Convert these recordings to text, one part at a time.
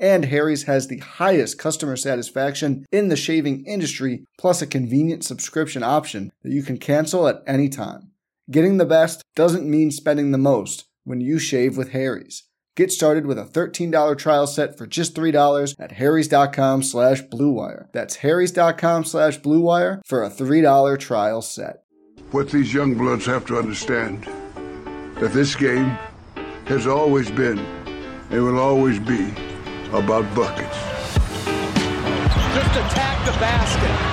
And Harry's has the highest customer satisfaction in the shaving industry, plus a convenient subscription option that you can cancel at any time. Getting the best doesn't mean spending the most when you shave with Harry's. Get started with a $13 trial set for just $3 at harrys.com slash bluewire. That's harrys.com slash bluewire for a $3 trial set. What these young bloods have to understand, that this game has always been and will always be about buckets. Just attack the basket.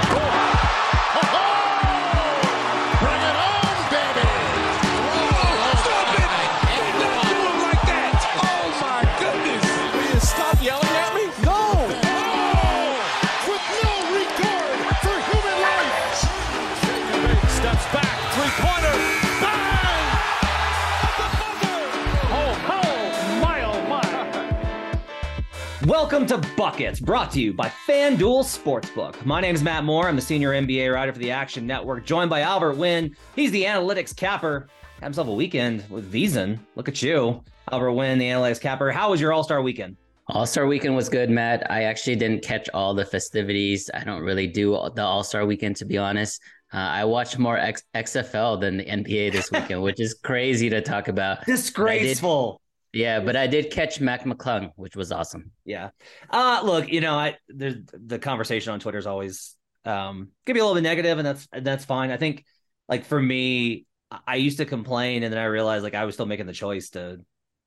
Welcome to Buckets, brought to you by FanDuel Sportsbook. My name is Matt Moore. I'm the senior NBA writer for the Action Network, joined by Albert Nguyen. He's the analytics capper. Had himself a weekend with Veasan. Look at you. Albert Nguyen, the analytics capper. How was your All Star weekend? All Star Weekend was good, Matt. I actually didn't catch all the festivities. I don't really do the All Star Weekend, to be honest. Uh, I watched more X- XFL than the NBA this weekend, which is crazy to talk about. Disgraceful. Yeah, but I did catch Mac McClung, which was awesome. Yeah. Uh look, you know, I there's the conversation on Twitter is always um can be a little bit negative and that's that's fine. I think like for me, I- used to complain and then I realized like I was still making the choice to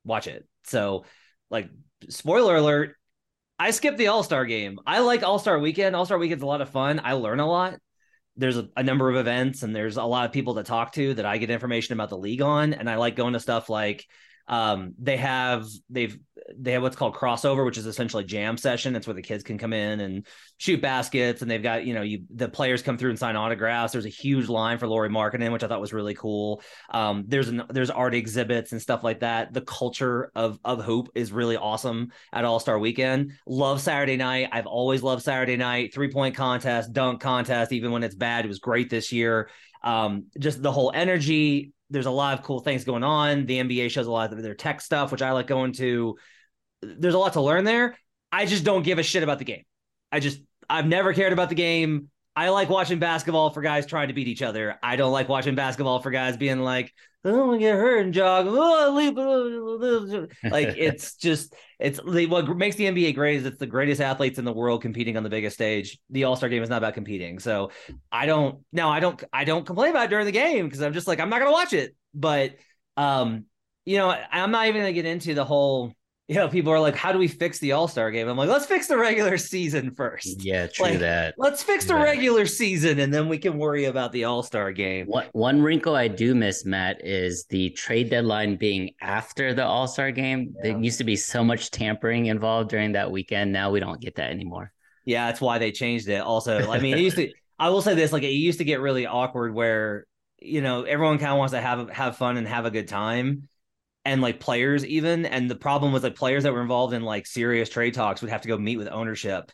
watch it. So like spoiler alert, I skipped the All-Star game. I like All-Star weekend. All-Star weekend's a lot of fun. I learn a lot. There's a, a number of events and there's a lot of people to talk to that I get information about the league on. And I like going to stuff like um they have they've they have what's called crossover which is essentially jam session. It's where the kids can come in and shoot baskets. And they've got you know you the players come through and sign autographs. There's a huge line for Lauri Markkanen which I thought was really cool. Um there's an there's art exhibits and stuff like that. The culture of of hoop is really awesome at All-Star weekend. Love Saturday night. I've always loved Saturday night. Three point contest dunk contest even when it's bad it was great this year. Um just the whole energy there's a lot of cool things going on. The NBA shows a lot of their tech stuff, which I like going to. There's a lot to learn there. I just don't give a shit about the game. I just I've never cared about the game. I like watching basketball for guys trying to beat each other. I don't like watching basketball for guys being like, I don't want to get hurt and jog. Like it's just it's what makes the NBA great is it's the greatest athletes in the world competing on the biggest stage. The All Star game is not about competing, so I don't now I don't I don't complain about it during the game because I'm just like I'm not gonna watch it. But um, you know, I'm not even gonna get into the whole. You know, people are like, "How do we fix the All Star game?" I'm like, "Let's fix the regular season first. Yeah, true Like, that. Let's fix the that. regular season, and then we can worry about the All Star game." One, one wrinkle I do miss, Matt, is the trade deadline being after the All Star game. There used to be so much tampering involved during that weekend. Now we don't get that anymore. Yeah, that's why they changed it. Also, I mean, it used to. I will say this: like, it used to get really awkward where you know everyone kind of wants to have have fun and have a good time, and like players even. And the problem was like players that were involved in like serious trade talks would have to go meet with ownership,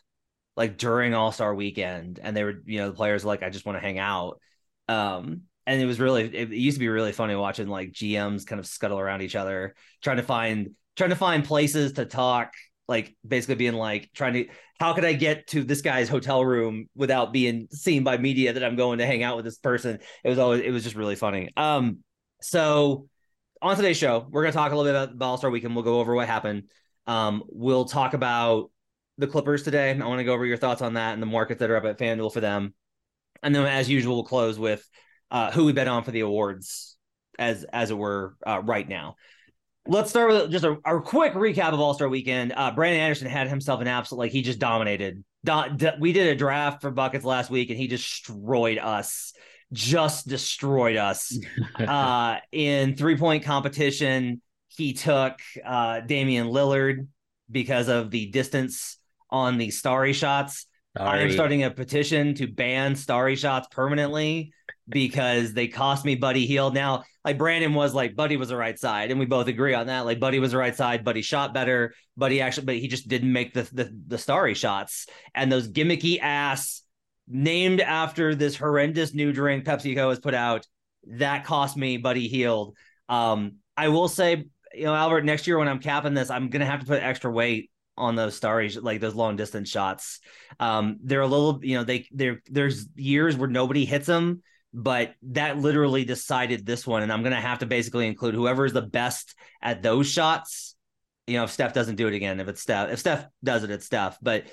like during All Star Weekend, and they were you know the players were like I just want to hang out. Um, and it was really it, it used to be really funny watching like GMs kind of scuttle around each other, trying to find trying to find places to talk like basically being like trying to how could I get to this guy's hotel room without being seen by media that I'm going to hang out with this person? It was always it was just really funny. Um, so on today's show, we're gonna talk a little bit about the All Star Weekend. We'll go over what happened. Um, we'll talk about the Clippers today. I want to go over your thoughts on that and the markets that are up at FanDuel for them. And then, as usual, we'll close with uh, who we bet on for the awards as as it were uh, right now. Let's start with just a, a quick recap of All Star Weekend. Uh, Brandon Anderson had himself an absolute like he just dominated. Do, do, we did a draft for buckets last week, and he destroyed us. Just destroyed us uh, in three point competition. He took uh, Damian Lillard because of the distance on the starry shots. I am starting a petition to ban starry shots permanently because they cost me Buddy Hield. Now, like Brandon was like Buddy was the right side, and we both agree on that. Like Buddy was the right side. Buddy shot better. Buddy actually, but he just didn't make the the, the starry shots and those gimmicky ass named after this horrendous new drink PepsiCo has put out. That cost me Buddy Hield. Um, I will say, you know, Albert, next year when I'm capping this, I'm gonna have to put extra weight on those starry like those long distance shots. Um, they're a little, you know, they they're there's years where nobody hits them, but that literally decided this one, and I'm gonna have to basically include whoever is the best at those shots. You know, if Steph doesn't do it again, if it's Steph, if Steph does it, it's Steph. But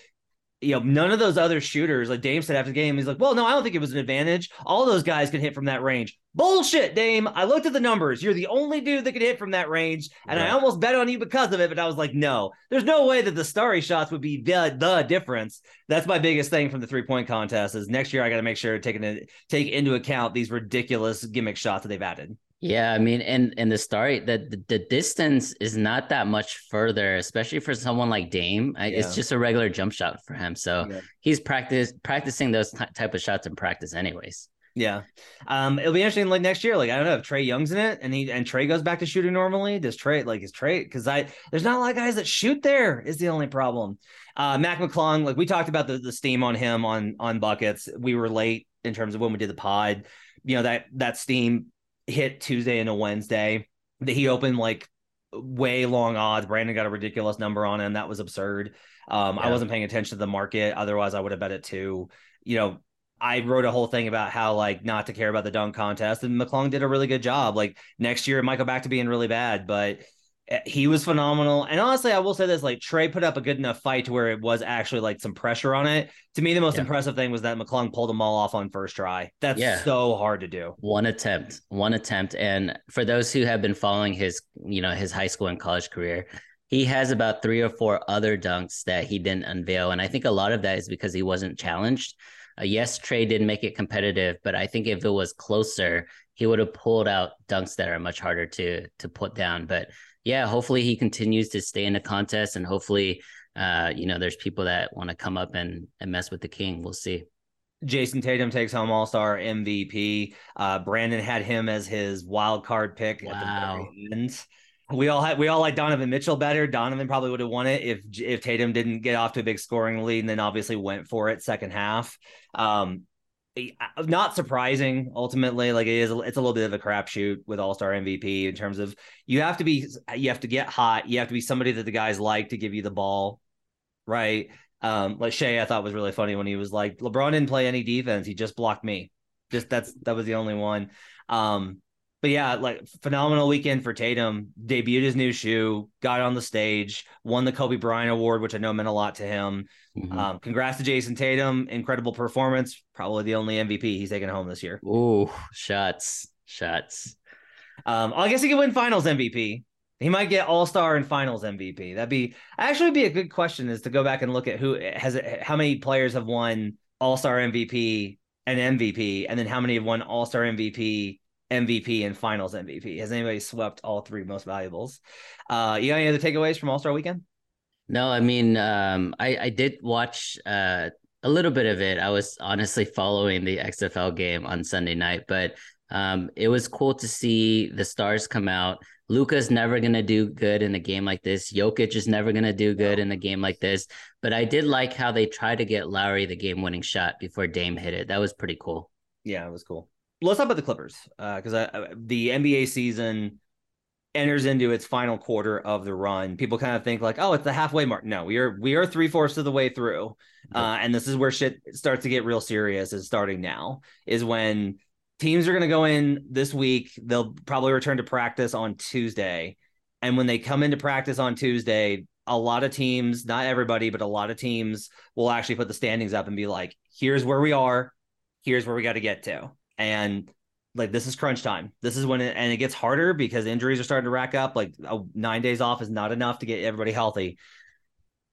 you know, none of those other shooters, like Dame said after the game, he's like, well, no, I don't think it was an advantage. All those guys can hit from that range. Bullshit, Dame. I looked at the numbers. You're the only dude that could hit from that range. And I almost bet on you because of it, but I was like, no, there's no way that the starry shots would be the, the difference. That's my biggest thing from the three point contest is next year I got to make sure to take, into, take into account these ridiculous gimmick shots that they've added. Yeah, I mean, and and the start, the, the the distance is not that much further, especially for someone like Dame. I, Yeah. It's just a regular jump shot for him, so Yeah. he's practice practicing those ty- type of shots in practice, anyways. Yeah. Um, it'll be interesting like next year. Like, I don't know if Trae Young's in it and he and Trey goes back to shooting normally. Does Trey like is Trey because I there's not a lot of guys that shoot there is the only problem. Uh Mac McClung, like we talked about the, the steam on him on on buckets. We were late in terms of when we did the pod. You know, that that steam hit Tuesday and a Wednesday. That he opened like way long odds. Brandon got a ridiculous number on him. That was absurd. Um, I wasn't paying attention to the market. Otherwise, I would have bet it too. You know, I wrote a whole thing about how like not to care about the dunk contest, and McClung did a really good job. Like next year, it might go back to being really bad, but he was phenomenal. And honestly, I will say this: like Trey put up a good enough fight to where it was actually like some pressure on it. To me, the most Yeah. impressive thing was that McClung pulled them all off on first try. That's Yeah. so hard to do. One attempt, one attempt, and for those who have been following his, you know, his high school and college career, he has about three or four other dunks that he didn't unveil, and I think a lot of that is because he wasn't challenged. Uh, yes, Trey did make it competitive, but I think if it was closer, he would have pulled out dunks that are much harder to to put down. But yeah, hopefully he continues to stay in the contest, and hopefully, uh, you know, there's people that want to come up and and mess with the king. We'll see. Jayson Tatum takes home All Star MVP. Uh, Brandon had him as his wild card pick at the Wow. very end. We all had we all like Donovan Mitchell better. Donovan probably would have won it if if Tatum didn't get off to a big scoring lead and then obviously went for it second half. Um, not surprising ultimately. Like it is, it's a little bit of a crapshoot with All Star MVP in terms of you have to be you have to get hot. You have to be somebody that the guys like to give you the ball, right? Um, like Shai, I thought was really funny when he was like, LeBron didn't play any defense. He just blocked me. Just that's that was the only one. Um, but yeah, like phenomenal weekend for Tatum. Debuted his new shoe, got on the stage, won the Kobe Bryant Award, which I know meant a lot to him. Mhm. Um, congrats to Jayson Tatum. Incredible performance. Probably the only MVP he's taken home this year. Ooh, shots, shots. Um, I guess he could win Finals MVP. He might get All Star and Finals MVP. That'd be actually be a good question is to go back and look at who has it, how many players have won All Star MVP and MVP, and then how many have won All Star MVP, MVP, and Finals MVP. Has anybody swept all three most valuables? Uh, you got any other takeaways from All Star Weekend? No, I mean, um, I I did watch uh, a little bit of it. I was honestly following the XFL game on Sunday night, but um, it was cool to see the stars come out. Luka's never gonna do good in a game like this. Jokic is never gonna do good in a game like this. But I did like how they tried to get Lowry the game-winning shot before Dame hit it. That was pretty cool. Yeah, it was cool. Let's talk about the Clippers because I, the NBA season enters into its final quarter of the run. People kind of think like, oh, it's the halfway mark. No, we are we are three fourths of the way through, uh, and this is where shit starts to get real serious. Is starting now is when teams are going to go in this week. They'll probably return to practice on Tuesday, and when they come into practice on Tuesday. A lot of teams, not everybody, but a lot of teams will actually put the standings up and be like, here's where we are, here's where we got to get to. And like this is crunch time. This is when it and it gets harder because injuries are starting to rack up. Like nine days off is not enough to get everybody healthy.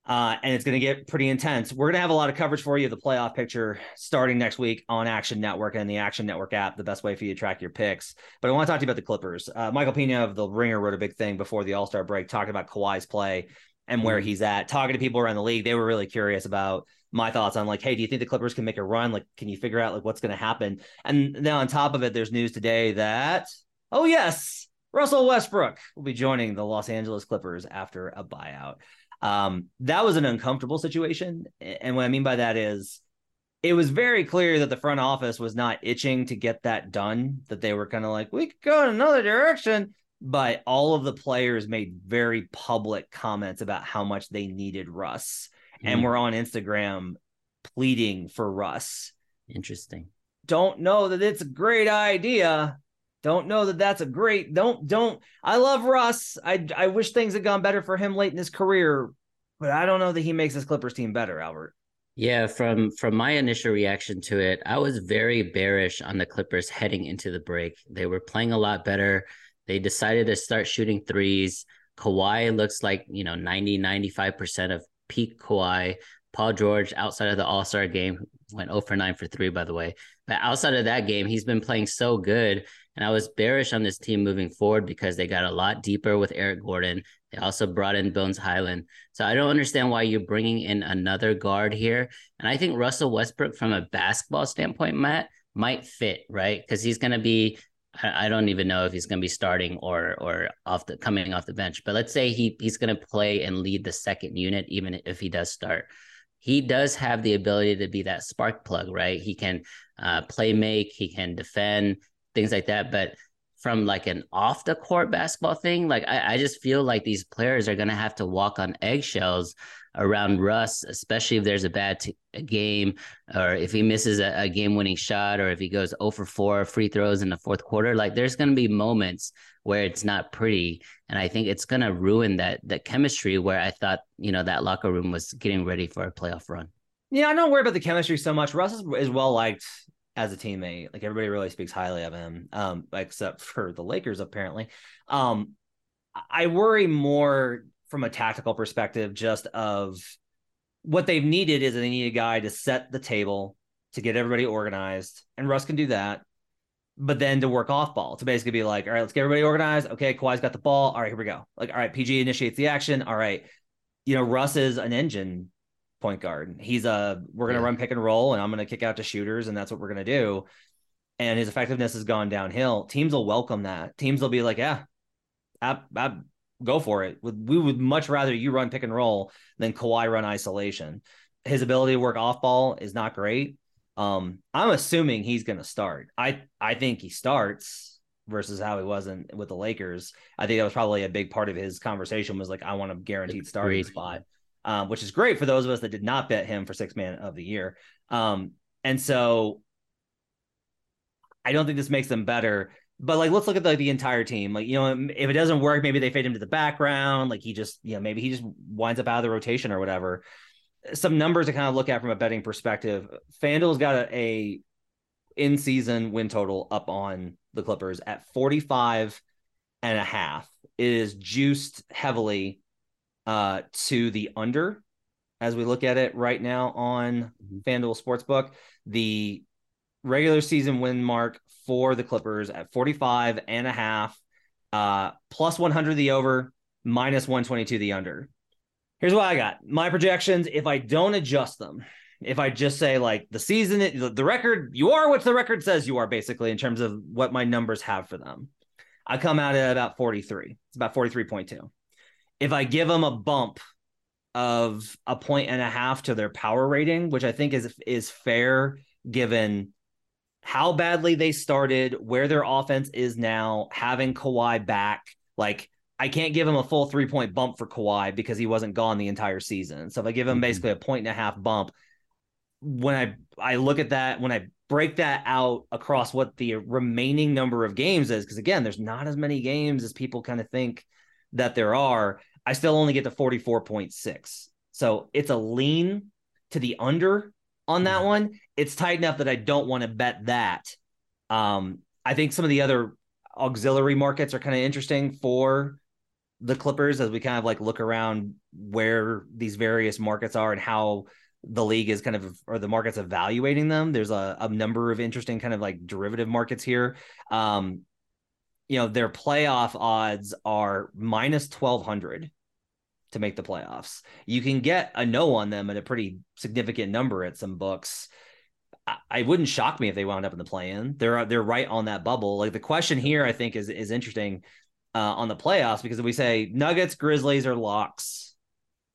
Uh, and it's going to get pretty intense. We're going to have a lot of coverage for you, the playoff picture starting next week on Action Network and the Action Network app, the best way for you to track your picks. But I want to talk to you about the Clippers. Uh, Michael Pina of The Ringer wrote a big thing before the All Star break, talking about Kawhi's play and where mm-hmm. he's at. Talking to people around the league, they were really curious about my thoughts on like, hey, do you think the Clippers can make a run? Like, can you figure out like what's going to happen? And then on top of it, there's news today that, oh, yes, Russell Westbrook will be joining the Los Angeles Clippers after a buyout. Um, that was an uncomfortable situation. And what I mean by that is it was very clear that the front office was not itching to get that done, that they were kind of like, we could go in another direction. But all of the players made very public comments about how much they needed Russ mm. and were on Instagram pleading for Russ. Interesting. Don't know that it's a great idea, don't know that that's a great. Don't don't. I love Russ. I I wish things had gone better for him late in his career, but I don't know that he makes his Clippers team better, Albert. Yeah, from from my initial reaction to it, I was very bearish on the Clippers heading into the break. They were playing a lot better. They decided to start shooting threes. Kawhi looks like, you know, 90, 95% of peak Kawhi. Paul George, outside of the All Star game, went 0 for 9 for 3, by the way. But outside of that game, he's been playing so good. And I was bearish on this team moving forward because they got a lot deeper with Eric Gordon. They also brought in Bones Hyland. So I don't understand why you're bringing in another guard here. And I think Russell Westbrook, from a basketball standpoint, Matt, might fit, right? Because he's going to be I don't even know if he's going to be starting or or off the coming off the bench. But let's say he he's going to play and lead the second unit, even if he does start he does have the ability to be that spark plug, right? He can uh, play make, he can defend, things like that. But from like an off the court basketball thing, like I, I just feel like these players are gonna have to walk on eggshells around Russ, especially if there's a bad t- a game or if he misses a, a game winning shot or if he goes 0 for 4 free throws in the fourth quarter. Like there's going to be moments where it's not pretty. And I think it's going to ruin that, that chemistry where I thought, you know, that locker room was getting ready for a playoff run. Yeah, I don't worry about the chemistry so much. Russ is, is well liked as a teammate. Like everybody really speaks highly of him, um, except for the Lakers, apparently. Um, I worry more from a tactical perspective, just of what they've needed is they need a guy to set the table to get everybody organized, and Russ can do that. But then to work off ball to basically be like, all right, let's get everybody organized. Okay, Kawhi's got the ball. All right, here we go. Like, all right, PG initiates the action. All right, you know, Russ is an engine point guard. He's a we're gonna yeah. run pick and roll, and I'm gonna kick out to shooters, and that's what we're gonna do. And his effectiveness has gone downhill. Teams will welcome that. Teams will be like, yeah, go for it. We would much rather you run pick and roll than Kawhi run isolation. His ability to work off ball is not great. Um, I'm assuming he's going to start. I I think he starts versus how he wasn't with the Lakers. I think that was probably a big part of his conversation was like, I want a guaranteed starting spot, um, which is great for those of us that did not bet him for six man of the year. Um, and so I don't think this makes them better but like let's look at the, the entire team. Like you know if it doesn't work maybe they fade him to the background. Like he just you know maybe he just winds up out of the rotation or whatever. Some numbers to kind of look at from a betting perspective. Fanduel's got a, a in season win total up on the clippers at 45 and a half. It is juiced heavily uh to the under as we look at it right now on mm-hmm. fanduel sportsbook. The regular season win mark for the Clippers at 45 and a half, uh, plus 100 the over, minus 122 the under. Here's what I got. My projections, if I don't adjust them, if I just say like the season, the record, you are what the record says you are, basically, in terms of what my numbers have for them. I come out at about 43. It's about 43.2. If I give them a bump of a point and a half to their power rating, which I think is is fair given how badly they started, where their offense is now, having Kawhi back. Like, I can't give him a full three point bump for Kawhi because he wasn't gone the entire season. So if I give him mm-hmm. basically a point and a half bump, when I I look at that, when I break that out across what the remaining number of games is, because again, there's not as many games as people kind of think that there are. I still only get to 44.6. So it's a lean to the under on that mm-hmm. one. It's tight enough that I don't want to bet that. Um, I think some of the other auxiliary markets are kind of interesting for the Clippers as we kind of like look around where these various markets are and how the league is kind of or the markets evaluating them. There's a, a number of interesting kind of like derivative markets here. Um, you know, their playoff odds are minus 1200 to make the playoffs. You can get a no on them at a pretty significant number at some books. I, I wouldn't shock me if they wound up in the play-in. They're they're right on that bubble. Like the question here, I think is is interesting uh, on the playoffs because if we say Nuggets, Grizzlies, or locks,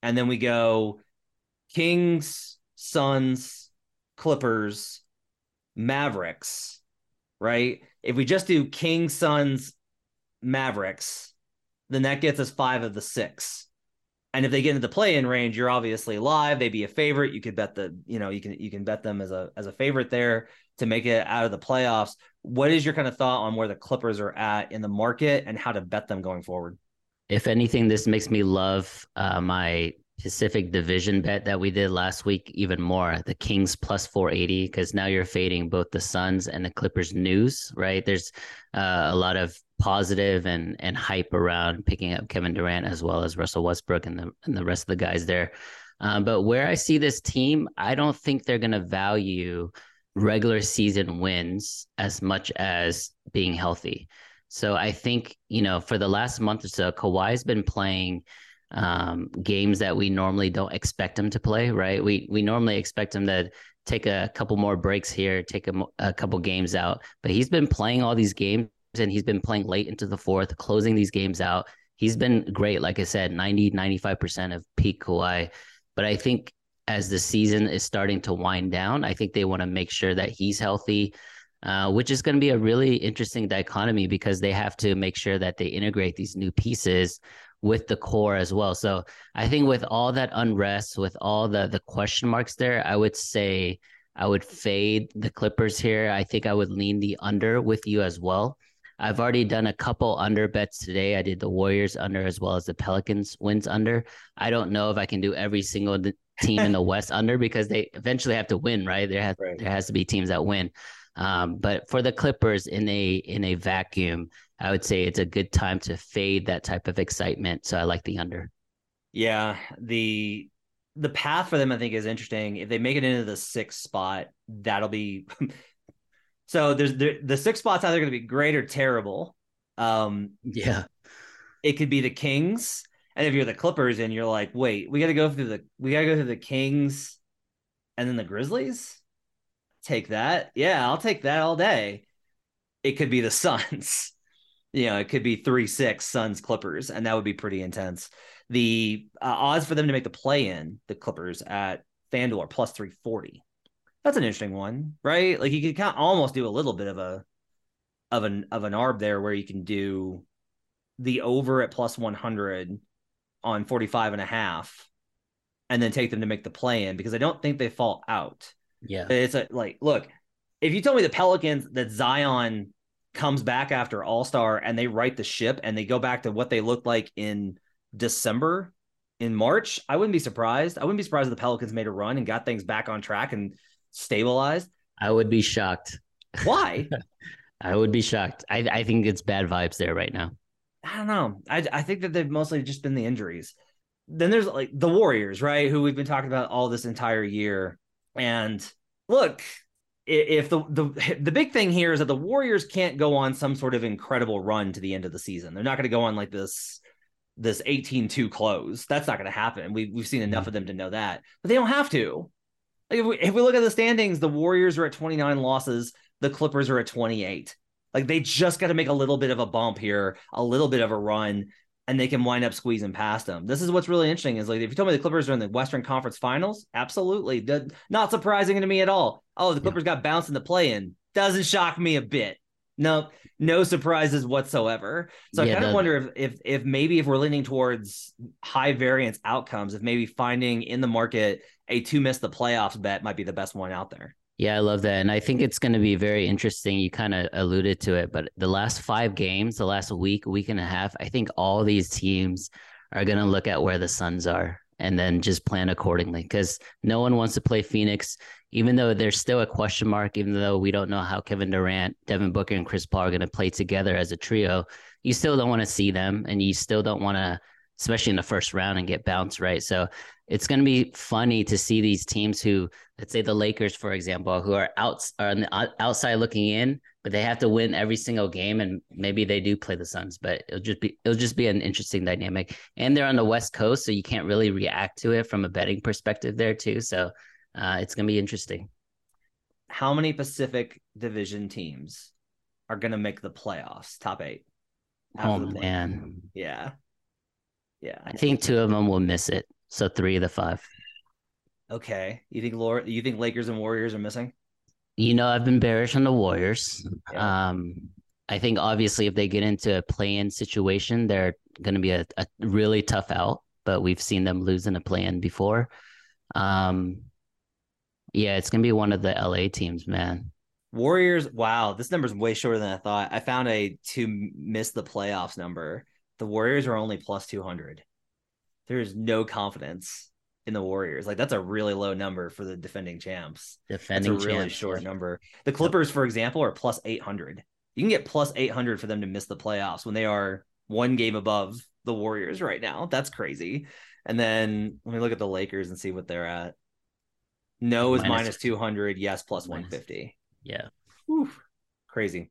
and then we go Kings, Suns, Clippers, Mavericks, right? If we just do Kings, Suns, Mavericks, then that gets us five of the six. And if they get into the play-in range, you're obviously live. They'd be a favorite. You could bet the, you know, you can you can bet them as a as a favorite there to make it out of the playoffs. What is your kind of thought on where the Clippers are at in the market and how to bet them going forward? If anything, this makes me love uh, my Pacific Division bet that we did last week even more. The Kings plus 480 because now you're fading both the Suns and the Clippers news, right? There's uh, a lot of positive and and hype around picking up Kevin Durant as well as Russell Westbrook and the and the rest of the guys there. Um, but where I see this team, I don't think they're going to value regular season wins as much as being healthy. So I think you know for the last month or so, Kawhi's been playing um, games that we normally don't expect him to play. Right? We we normally expect him to take a couple more breaks here, take a, a couple games out, but he's been playing all these games and he's been playing late into the fourth, closing these games out. He's been great. Like I said, 90, 95% of peak Kawhi. But I think as the season is starting to wind down, I think they want to make sure that he's healthy, uh, which is going to be a really interesting dichotomy because they have to make sure that they integrate these new pieces with the core as well. So I think with all that unrest, with all the the question marks there, I would say I would fade the Clippers here. I think I would lean the under with you as well. I've already done a couple under bets today. I did the Warriors under as well as the Pelicans wins under. I don't know if I can do every single team in the West under because they eventually have to win, right? There has right. there has to be teams that win. Um, but for the Clippers in a in a vacuum, I would say it's a good time to fade that type of excitement. So I like the under. Yeah, the the path for them I think is interesting. If they make it into the sixth spot, that'll be So there's the, the six spots either going to be great or terrible. Um, yeah, it could be the Kings, and if you're the Clippers and you're like, wait, we got to go through the we got to go through the Kings, and then the Grizzlies. Take that, yeah, I'll take that all day. It could be the Suns. you know, it could be three six Suns Clippers, and that would be pretty intense. The uh, odds for them to make the play in the Clippers at FanDuel are plus three forty. That's an interesting one, right? Like you could kind of almost do a little bit of a of an of an arb there where you can do the over at plus 100 on 45 and a half and then take them to make the play in because I don't think they fall out. Yeah. It's a, like, look, if you told me the Pelicans that Zion comes back after All Star and they right the ship and they go back to what they looked like in December, in March, I wouldn't be surprised. I wouldn't be surprised if the Pelicans made a run and got things back on track and stabilized? I would be shocked. Why? I would be shocked. I, I think it's bad vibes there right now. I don't know. I, I think that they've mostly just been the injuries. Then there's like the Warriors, right? Who we've been talking about all this entire year. And look, if the the the big thing here is that the Warriors can't go on some sort of incredible run to the end of the season. They're not going to go on like this this 18-2 close. That's not going to happen. We we've seen enough mm-hmm. of them to know that. But they don't have to. Like if we, if we look at the standings, the Warriors are at 29 losses, the Clippers are at 28. Like they just got to make a little bit of a bump here, a little bit of a run, and they can wind up squeezing past them. This is what's really interesting is like if you told me the Clippers are in the Western Conference Finals, absolutely, not surprising to me at all. Oh, the Clippers yeah. got bounced in the play-in. Doesn't shock me a bit. No, no surprises whatsoever. So yeah, I kind of wonder if, if if maybe if we're leaning towards high variance outcomes, if maybe finding in the market a two miss the playoffs bet might be the best one out there. Yeah, I love that. And I think it's going to be very interesting. You kind of alluded to it, but the last five games, the last week, week and a half, I think all these teams are going to look at where the Suns are and then just plan accordingly because no one wants to play Phoenix even though there's still a question mark, even though we don't know how Kevin Durant, Devin Booker, and Chris Paul are going to play together as a trio, you still don't want to see them, and you still don't want to, especially in the first round, and get bounced, right? So it's going to be funny to see these teams who, let's say the Lakers, for example, who are out are on the outside looking in, but they have to win every single game, and maybe they do play the Suns, but it'll just be it'll just be an interesting dynamic. And they're on the West Coast, so you can't really react to it from a betting perspective there too. So uh, it's going to be interesting. How many Pacific Division teams are going to make the playoffs? Top eight. Oh man, yeah, yeah. I think two of them will miss it. So three of the five. Okay. You think Laura, you think Lakers and Warriors are missing? You know, I've been bearish on the Warriors. Yeah. Um, I think obviously if they get into a play-in situation, they're going to be a, a, really tough out. But we've seen them lose in a play-in before. Um, yeah, it's going to be one of the LA teams, man. Warriors. Wow, this number's way shorter than I thought. I found a to miss the playoffs number. The Warriors are only plus two hundred there is no confidence in the Warriors. Like that's a really low number for the defending champs. Defending that's a really champs, short number. The Clippers, for example, are plus 800. You can get plus 800 for them to miss the playoffs when they are one game above the Warriors right now. That's crazy. And then let me look at the Lakers and see what they're at. No is minus, minus 200. Yes, plus minus, 150. Yeah. Whew. Crazy.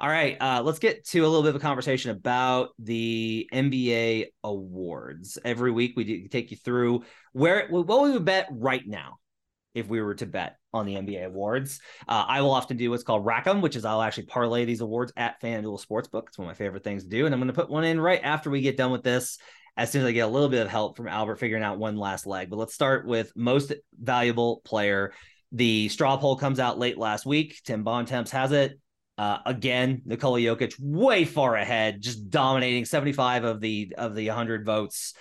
All right, uh, let's get to a little bit of a conversation about the NBA awards. Every week we take you through where what we would bet right now if we were to bet on the NBA awards. Uh, I will often do what's called Rack'em, which is I'll actually parlay these awards at FanDuel Sportsbook. It's one of my favorite things to do, and I'm going to put one in right after we get done with this. As soon as I get a little bit of help from Albert figuring out one last leg, but let's start with most valuable player. The straw poll comes out late last week. Tim Bontemps has it. Uh, again, Nikola Jokic way far ahead, just dominating 75 of the of the 100 votes.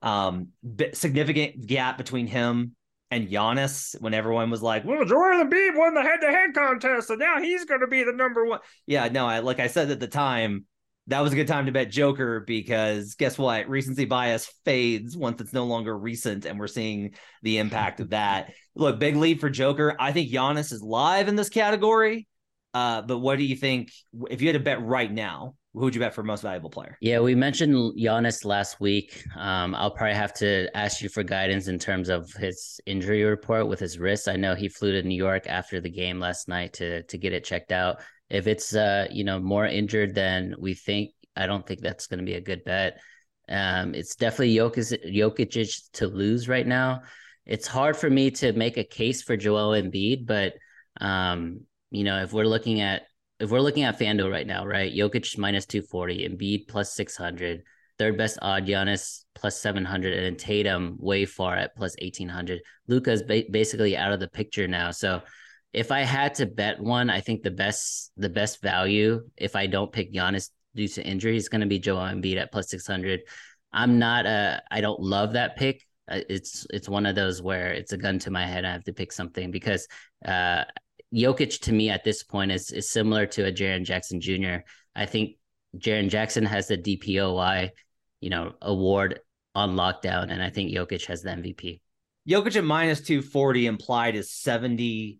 Um, significant gap between him and Giannis when everyone was like, "Well, Joel Embiid won the head-to-head contest, and now he's going to be the number one." Yeah, no, I like I said at the time, that was a good time to bet Joker because guess what? Recency bias fades once it's no longer recent, and we're seeing the impact of that. Look, big lead for Joker. I think Giannis is live in this category. Uh, but what do you think if you had to bet right now? Who would you bet for most valuable player? Yeah, we mentioned Giannis last week. Um, I'll probably have to ask you for guidance in terms of his injury report with his wrist. I know he flew to New York after the game last night to to get it checked out. If it's uh, you know more injured than we think, I don't think that's going to be a good bet. Um, it's definitely Jokic, Jokic to lose right now. It's hard for me to make a case for Joel Embiid, but um, you know, if we're looking at if we're looking at FanDuel right now, right? Jokic minus 240, Embiid plus 600, third best odd, Giannis plus 700, and then Tatum way far at plus 1800. Luka's ba- basically out of the picture now. So if I had to bet one, I think the best the best value if I don't pick Giannis due to injury is going to be Joel Embiid at plus six hundred. I'm not a I don't love that pick. Uh, It's it's one of those where it's a gun to my head. I have to pick something because uh, Jokic to me at this point is is similar to a Jaren Jackson Jr. I think Jaren Jackson has the DPOY, you know, award on lockdown, and I think Jokic has the MVP. Jokic at minus 240 implied is 70%.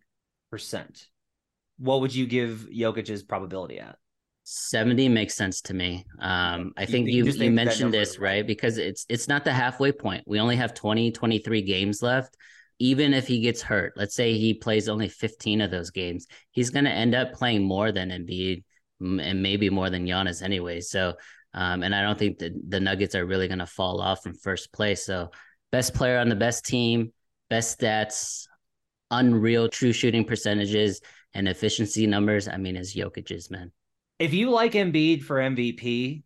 What would you give Jokic's probability at? 70 makes sense to me. Um, I You think you you mentioned this, right? right? Because it's it's not the halfway point. We only have 20, 23 games left. Even if he gets hurt, let's say he plays only 15 of those games, he's going to end up playing more than Embiid and maybe more than Giannis anyway. So, um, and I don't think that the Nuggets are really going to fall off from first place. So, best player on the best team, best stats, unreal true shooting percentages and efficiency numbers. I mean, is Jokic's man. If you like Embiid for MVP,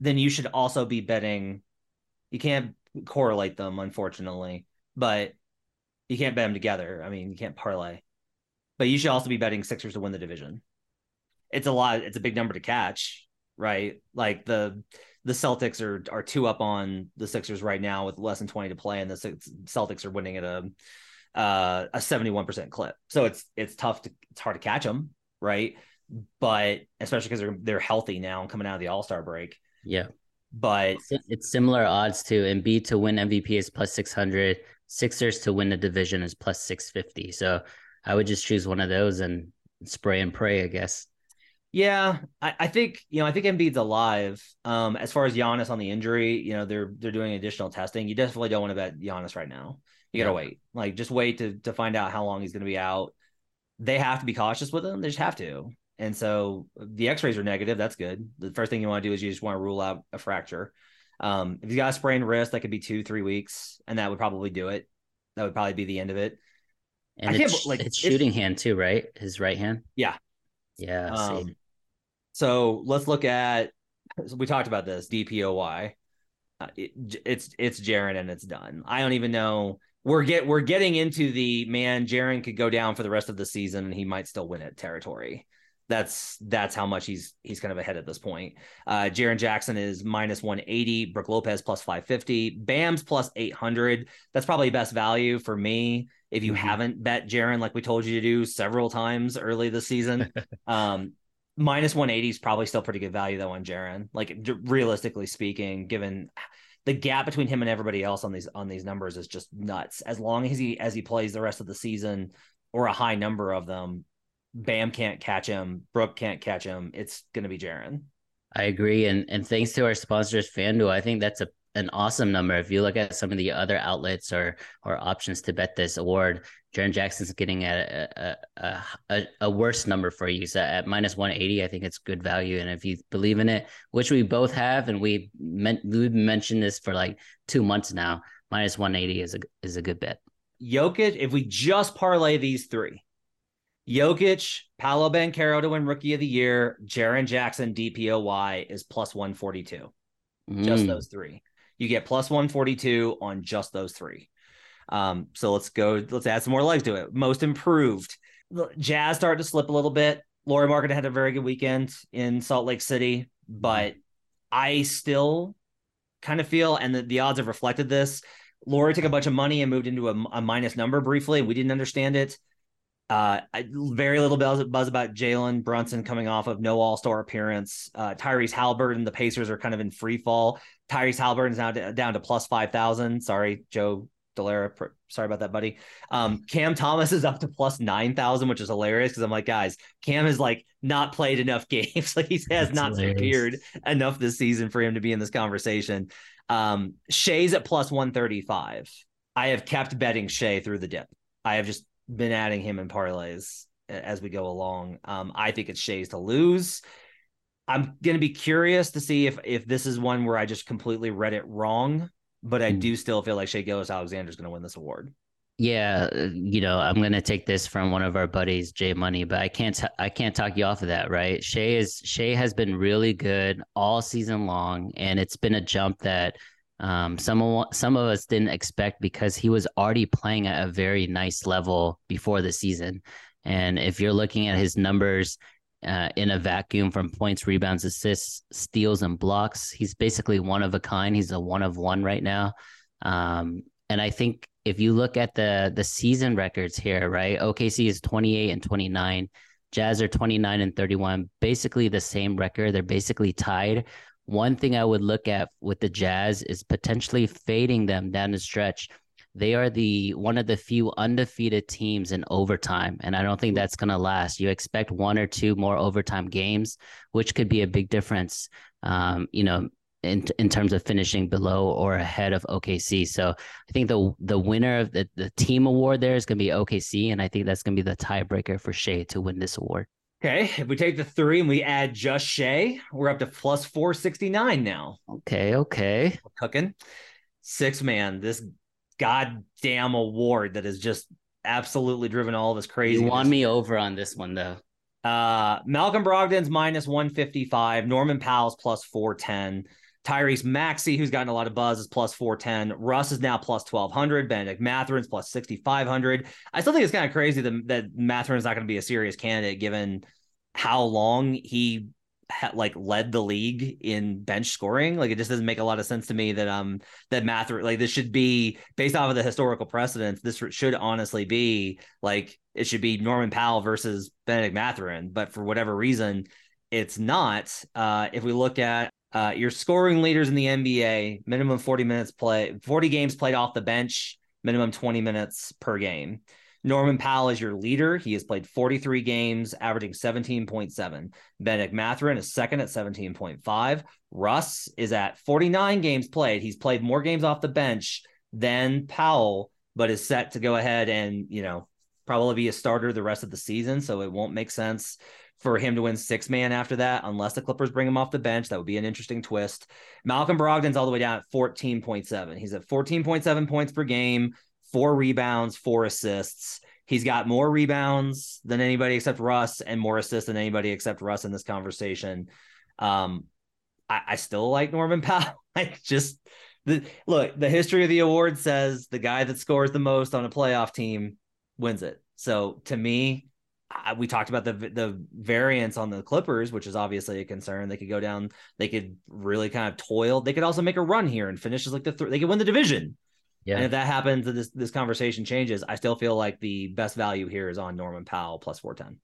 then you should also be betting. You can't correlate them, unfortunately, but you can't bet them together. I mean, you can't parlay, but you should also be betting Sixers to win the division. It's a lot. It's a big number to catch, right? Like the the Celtics are are two up on the Sixers right now with less than twenty to play, and the Celtics are winning at a uh, a seventy one percent clip. So it's it's tough to it's hard to catch them, right? But especially because they're they're healthy now and coming out of the All Star break. Yeah. But It's- It's similar odds to Embiid to win MVP is plus 600, Sixers to win the division is plus 650. So I would just choose one of those and spray and pray, I guess. Yeah, I, I think you know I think Embiid's alive. Um, as far as Giannis on the injury, you know they're they're doing additional testing. You definitely don't want to bet Giannis right now. You gotta Yeah. wait, like just wait to to find out how long he's going to be out. They have to be cautious with him. They just have to. And so the X-rays are negative. That's good. The first thing you want to do is you just want to rule out a fracture. Um, if he's got a sprained wrist, that could be two three weeks, and that would probably do it. That would probably be the end of it. And I can't it's, like, it's shooting hand too, right? His right hand. Yeah. Yeah. Um, so let's look at. So we talked about this DPOY. Uh, it, it's it's Jaren and it's done. I don't even know. We're get we're getting into the man. Jaren could go down for the rest of the season and he might still win it territory. That's that's how much he's he's kind of ahead at this point. Uh Jaren Jackson is minus 180, Brook Lopez plus 550, Bam's plus 800. That's probably best value for me if you Mhm. haven't bet Jaren like we told you to do several times early this season. um minus 180 is probably still pretty good value though on Jaren. Like d- realistically speaking, given the gap between him and everybody else on these on these numbers is just nuts. As long as he as he plays the rest of the season or a high number of them, Bam can't catch him, Brook can't catch him. It's gonna be Jaren. I agree. And and thanks to our sponsors, FanDuel, I think that's a an awesome number. If you look at some of the other outlets or or options to bet this award, Jaren Jackson's getting at a a, a, a worse number for you. So at minus 180, I think it's good value. And if you believe in it, which we both have, and we meant we've mentioned this for like two months now, minus 180 is a is a good bet. Jokic, if we just parlay these three, Jokic, Paolo Banchero to win Rookie of the Year, Jaren Jackson DPOY is plus 142. Just Mm. those three. You get plus 142 on just those three. Um, so let's go, let's add some more legs to it. Most improved. Jazz started to slip a little bit. Lauri Markkanen had a very good weekend in Salt Lake City, but I still kind of feel, and the, the odds have reflected this. Lauri took a bunch of money and moved into a, a minus number briefly. We didn't understand it. Uh, I, very little buzz, buzz about Jalen Brunson coming off of no All Star appearance. Uh, Tyrese Halliburton, the Pacers are kind of in free fall. Tyrese Halliburton's now down to plus five thousand. Sorry, Joe Dellera. pr- Sorry about that, buddy. Um, Cam Thomas is up to plus nine thousand, which is hilarious because I'm like, guys, Cam has like not played enough games. like he has That's not hilarious. appeared enough this season for him to be in this conversation. Um, Shai's at plus one thirty five. I have kept betting Shai through the dip. I have just been adding him in parlays as we go along. Um, I think it's Shai's to lose. I'm gonna be curious to see if if this is one where I just completely read it wrong, but I Mm. do still feel like Shai Gilgeous-Alexander is gonna win this award. Yeah, you know, I'm gonna take this from one of our buddies, Jay Money, but I can't t- I can't talk you off of that, right? Shai is Shai has been really good all season long, and it's been a jump that Um, some of some of us didn't expect because he was already playing at a very nice level before the season. And if you're looking at his numbers uh, in a vacuum from points, rebounds, assists, steals, and blocks, he's basically one of a kind. He's a one of one right now. Um, and I think if you look at the the season records here, right? OKC is 28 and 29. Jazz are 29 and 31, basically the same record. They're basically tied. One thing I would look at with the Jazz is potentially fading them down the stretch. They are the one of the few undefeated teams in overtime, and I don't think that's going to last. You expect one or two more overtime games, which could be a big difference. Um, you know, in in terms of finishing below or ahead of OKC. So I think the the winner of the, the team award there is going to be OKC, and I think that's going to be the tiebreaker for Shai to win this award. Okay, if we take the three and we add just Shai, we're up to plus four sixty nine now. Okay, okay, we're cooking. Six man, this goddamn award that has just absolutely driven all of this crazy. You won me over on this one though. Uh, Malcolm Brogdon's minus 155, Norman Powell's plus 410. Tyrese Maxey, who's gotten a lot of buzz, is plus 410. Russ is now plus 1200. Bennedict Mathurin's plus 6500. I still think it's kind of crazy that, that Mathurin's not going to be a serious candidate given how long he ha- like led the league in bench scoring. Like it just doesn't make a lot of sense to me that um that Mathurin like this should be based off of the historical precedents. This should honestly be like it should be Norman Powell versus Bennedict Mathurin, but for whatever reason, it's not. Uh, if we look at uh, your scoring leaders in the NBA, minimum 40 minutes play, 40 games played off the bench, minimum 20 minutes per game. Norman Powell is your leader. He has played 43 games, averaging 17.7. Bennedict Mathurin is second at 17.5. Russ is at 49 games played. He's played more games off the bench than Powell, but is set to go ahead and, you know, probably be a starter the rest of the season. So it won't make sense for him to win six man after that, unless the Clippers bring him off the bench. That would be an interesting twist. Malcolm Brogdon's all the way down at 14.7. He's at 14.7 points per game, four rebounds, four assists. He's got more rebounds than anybody except Russ and more assists than anybody except Russ in this conversation. Um, I, I still like Norman Powell. I just the look, the history of the award says the guy that scores the most on a playoff team wins it. So to me, I, we talked about the the variance on the Clippers, which is obviously a concern. They could go down. They could really kind of toil. They could also make a run here and finish as like the th- they could win the division. Yeah. And if that happens, this this conversation changes. I still feel like the best value here is on Norman Powell plus four ten.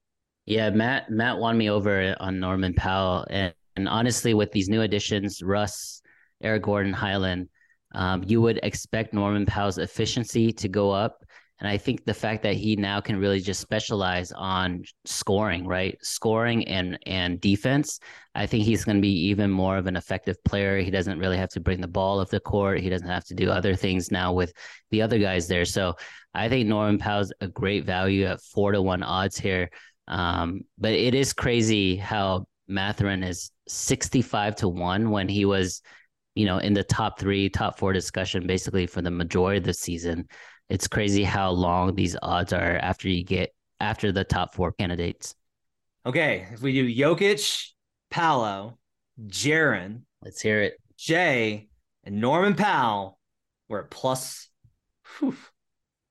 Yeah, Matt Matt won me over on Norman Powell, and, and honestly, with these new additions, Russ, Eric Gordon, Hyland, um, you would expect Norman Powell's efficiency to go up and I think the fact that he now can really just specialize on scoring, right? Scoring and and defense. I think he's going to be even more of an effective player. He doesn't really have to bring the ball of the court. He doesn't have to do other things now with the other guys there. So I think Norman Powell's a great value at four to one odds here. Um, but it is crazy how Mathurin is 65 to one when he was, you know, in the top three, top four discussion basically for the majority of the season it's crazy how long these odds are after you get after the top four candidates. Okay, if we do Jokic, Paolo, Jaren, let's hear it. Shai and Norman Powell, we're at plus whew,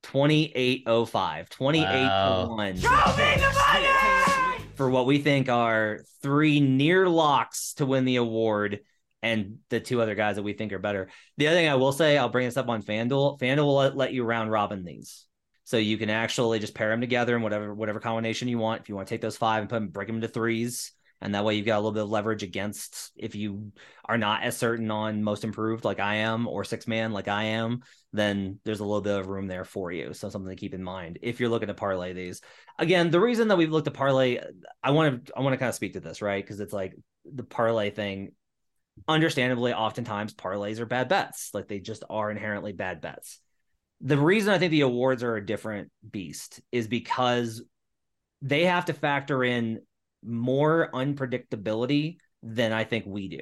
2805, 28 wow. to 1. Show me the money! For what we think are three near locks to win the award and the two other guys that we think are better. The other thing I will say, I'll bring this up on FanDuel. FanDuel will let, you round robin these. So you can actually just pair them together in whatever whatever combination you want. If you want to take those five and put them, break them into threes, and that way you've got a little bit of leverage against if you are not as certain on most improved like I am or six man like I am, then there's a little bit of room there for you. So something to keep in mind if you're looking to parlay these. Again, the reason that we've looked at parlay, I want to I want to kind of speak to this right because it's like the parlay thing understandably, oftentimes parlays are bad bets. Like they just are inherently bad bets. The reason I think the awards are a different beast is because they have to factor in more unpredictability than I think we do.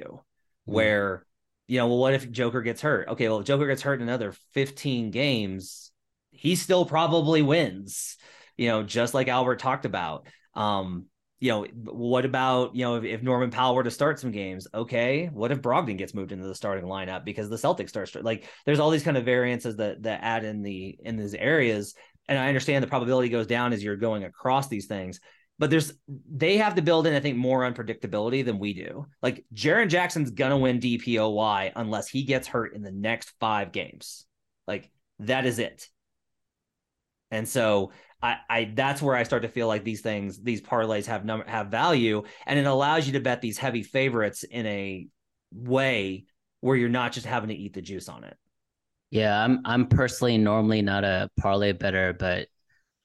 Mm. Where, you know, well, what if Joker gets hurt? Okay, well, if Joker gets hurt in another 15 games, he still probably wins, you know, just like Albert talked about. Um, you know, what about, you know, if, if, Norman Powell were to start some games? Okay. What if Brogdon gets moved into the starting lineup because the Celtics start like there's all these kind of variances that that add in the in these areas. And I understand the probability goes down as you're going across these things, but there's they have to build in, I think, more unpredictability than we do. Like Jaren Jackson's gonna win DPOY unless he gets hurt in the next five games. Like that is it. And so I, I that's where I start to feel like these things, these parlays have number have value, and it allows you to bet these heavy favorites in a way where you're not just having to eat the juice on it. Yeah, I'm I'm personally normally not a parlay bettor, but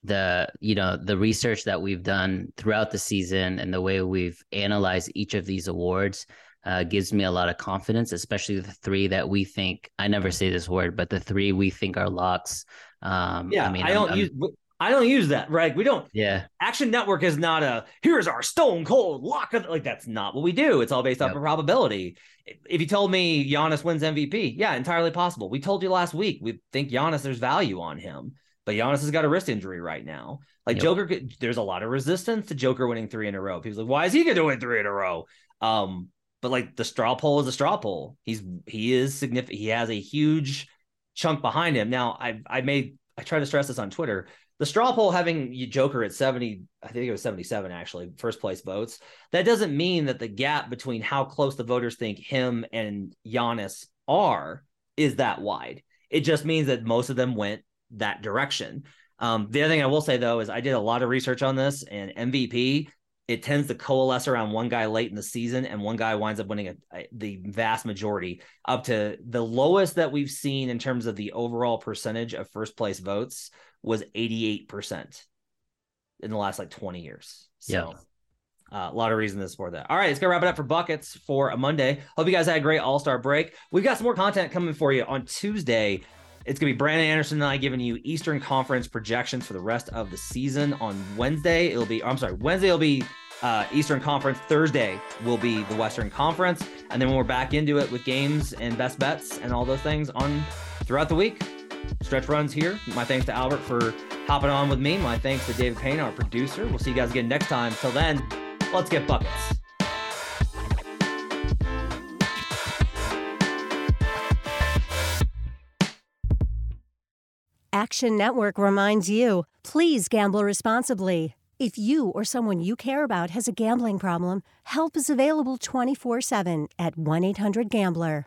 the you know the research that we've done throughout the season and the way we've analyzed each of these awards uh, gives me a lot of confidence, especially the three that we think. I never say this word, but the three we think are locks. Um, yeah, I mean, I don't I'm, use. I'm, don't use that, right? We don't. Yeah. Action Network is not a here's our stone cold lock of like that's not what we do. It's all based yep. off of probability. If you told me Giannis wins MVP, yeah, entirely possible. We told you last week we think Giannis there's value on him, but Giannis has got a wrist injury right now. Like yep. Joker, there's a lot of resistance to Joker winning three in a row. People's like, why is he going to win three in a row? Um, but like the straw poll is a straw poll. He's he is significant. He has a huge chunk behind him. Now I I made I try to stress this on Twitter the straw poll having Joker at 70, I think it was 77 actually, first place votes. That doesn't mean that the gap between how close the voters think him and Giannis are is that wide. It just means that most of them went that direction. Um, the other thing I will say though is I did a lot of research on this and MVP. It tends to coalesce around one guy late in the season, and one guy winds up winning a, a, the vast majority, up to the lowest that we've seen in terms of the overall percentage of first place votes was 88% in the last like 20 years. So yeah. uh, a lot of reasons for that. All right, let's go wrap it up for buckets for a Monday. Hope you guys had a great All Star break. We've got some more content coming for you on Tuesday. It's going to be Brandon Anderson and I giving you Eastern Conference projections for the rest of the season. On Wednesday, it'll be, I'm sorry, Wednesday will be uh, Eastern Conference. Thursday will be the Western Conference. And then when we're back into it with games and best bets and all those things on throughout the week, Stretch runs here. My thanks to Albert for hopping on with me. My thanks to David Payne, our producer. We'll see you guys again next time. Till then, let's get buckets. Action Network reminds you please gamble responsibly. If you or someone you care about has a gambling problem, help is available 24 7 at 1 800 Gambler.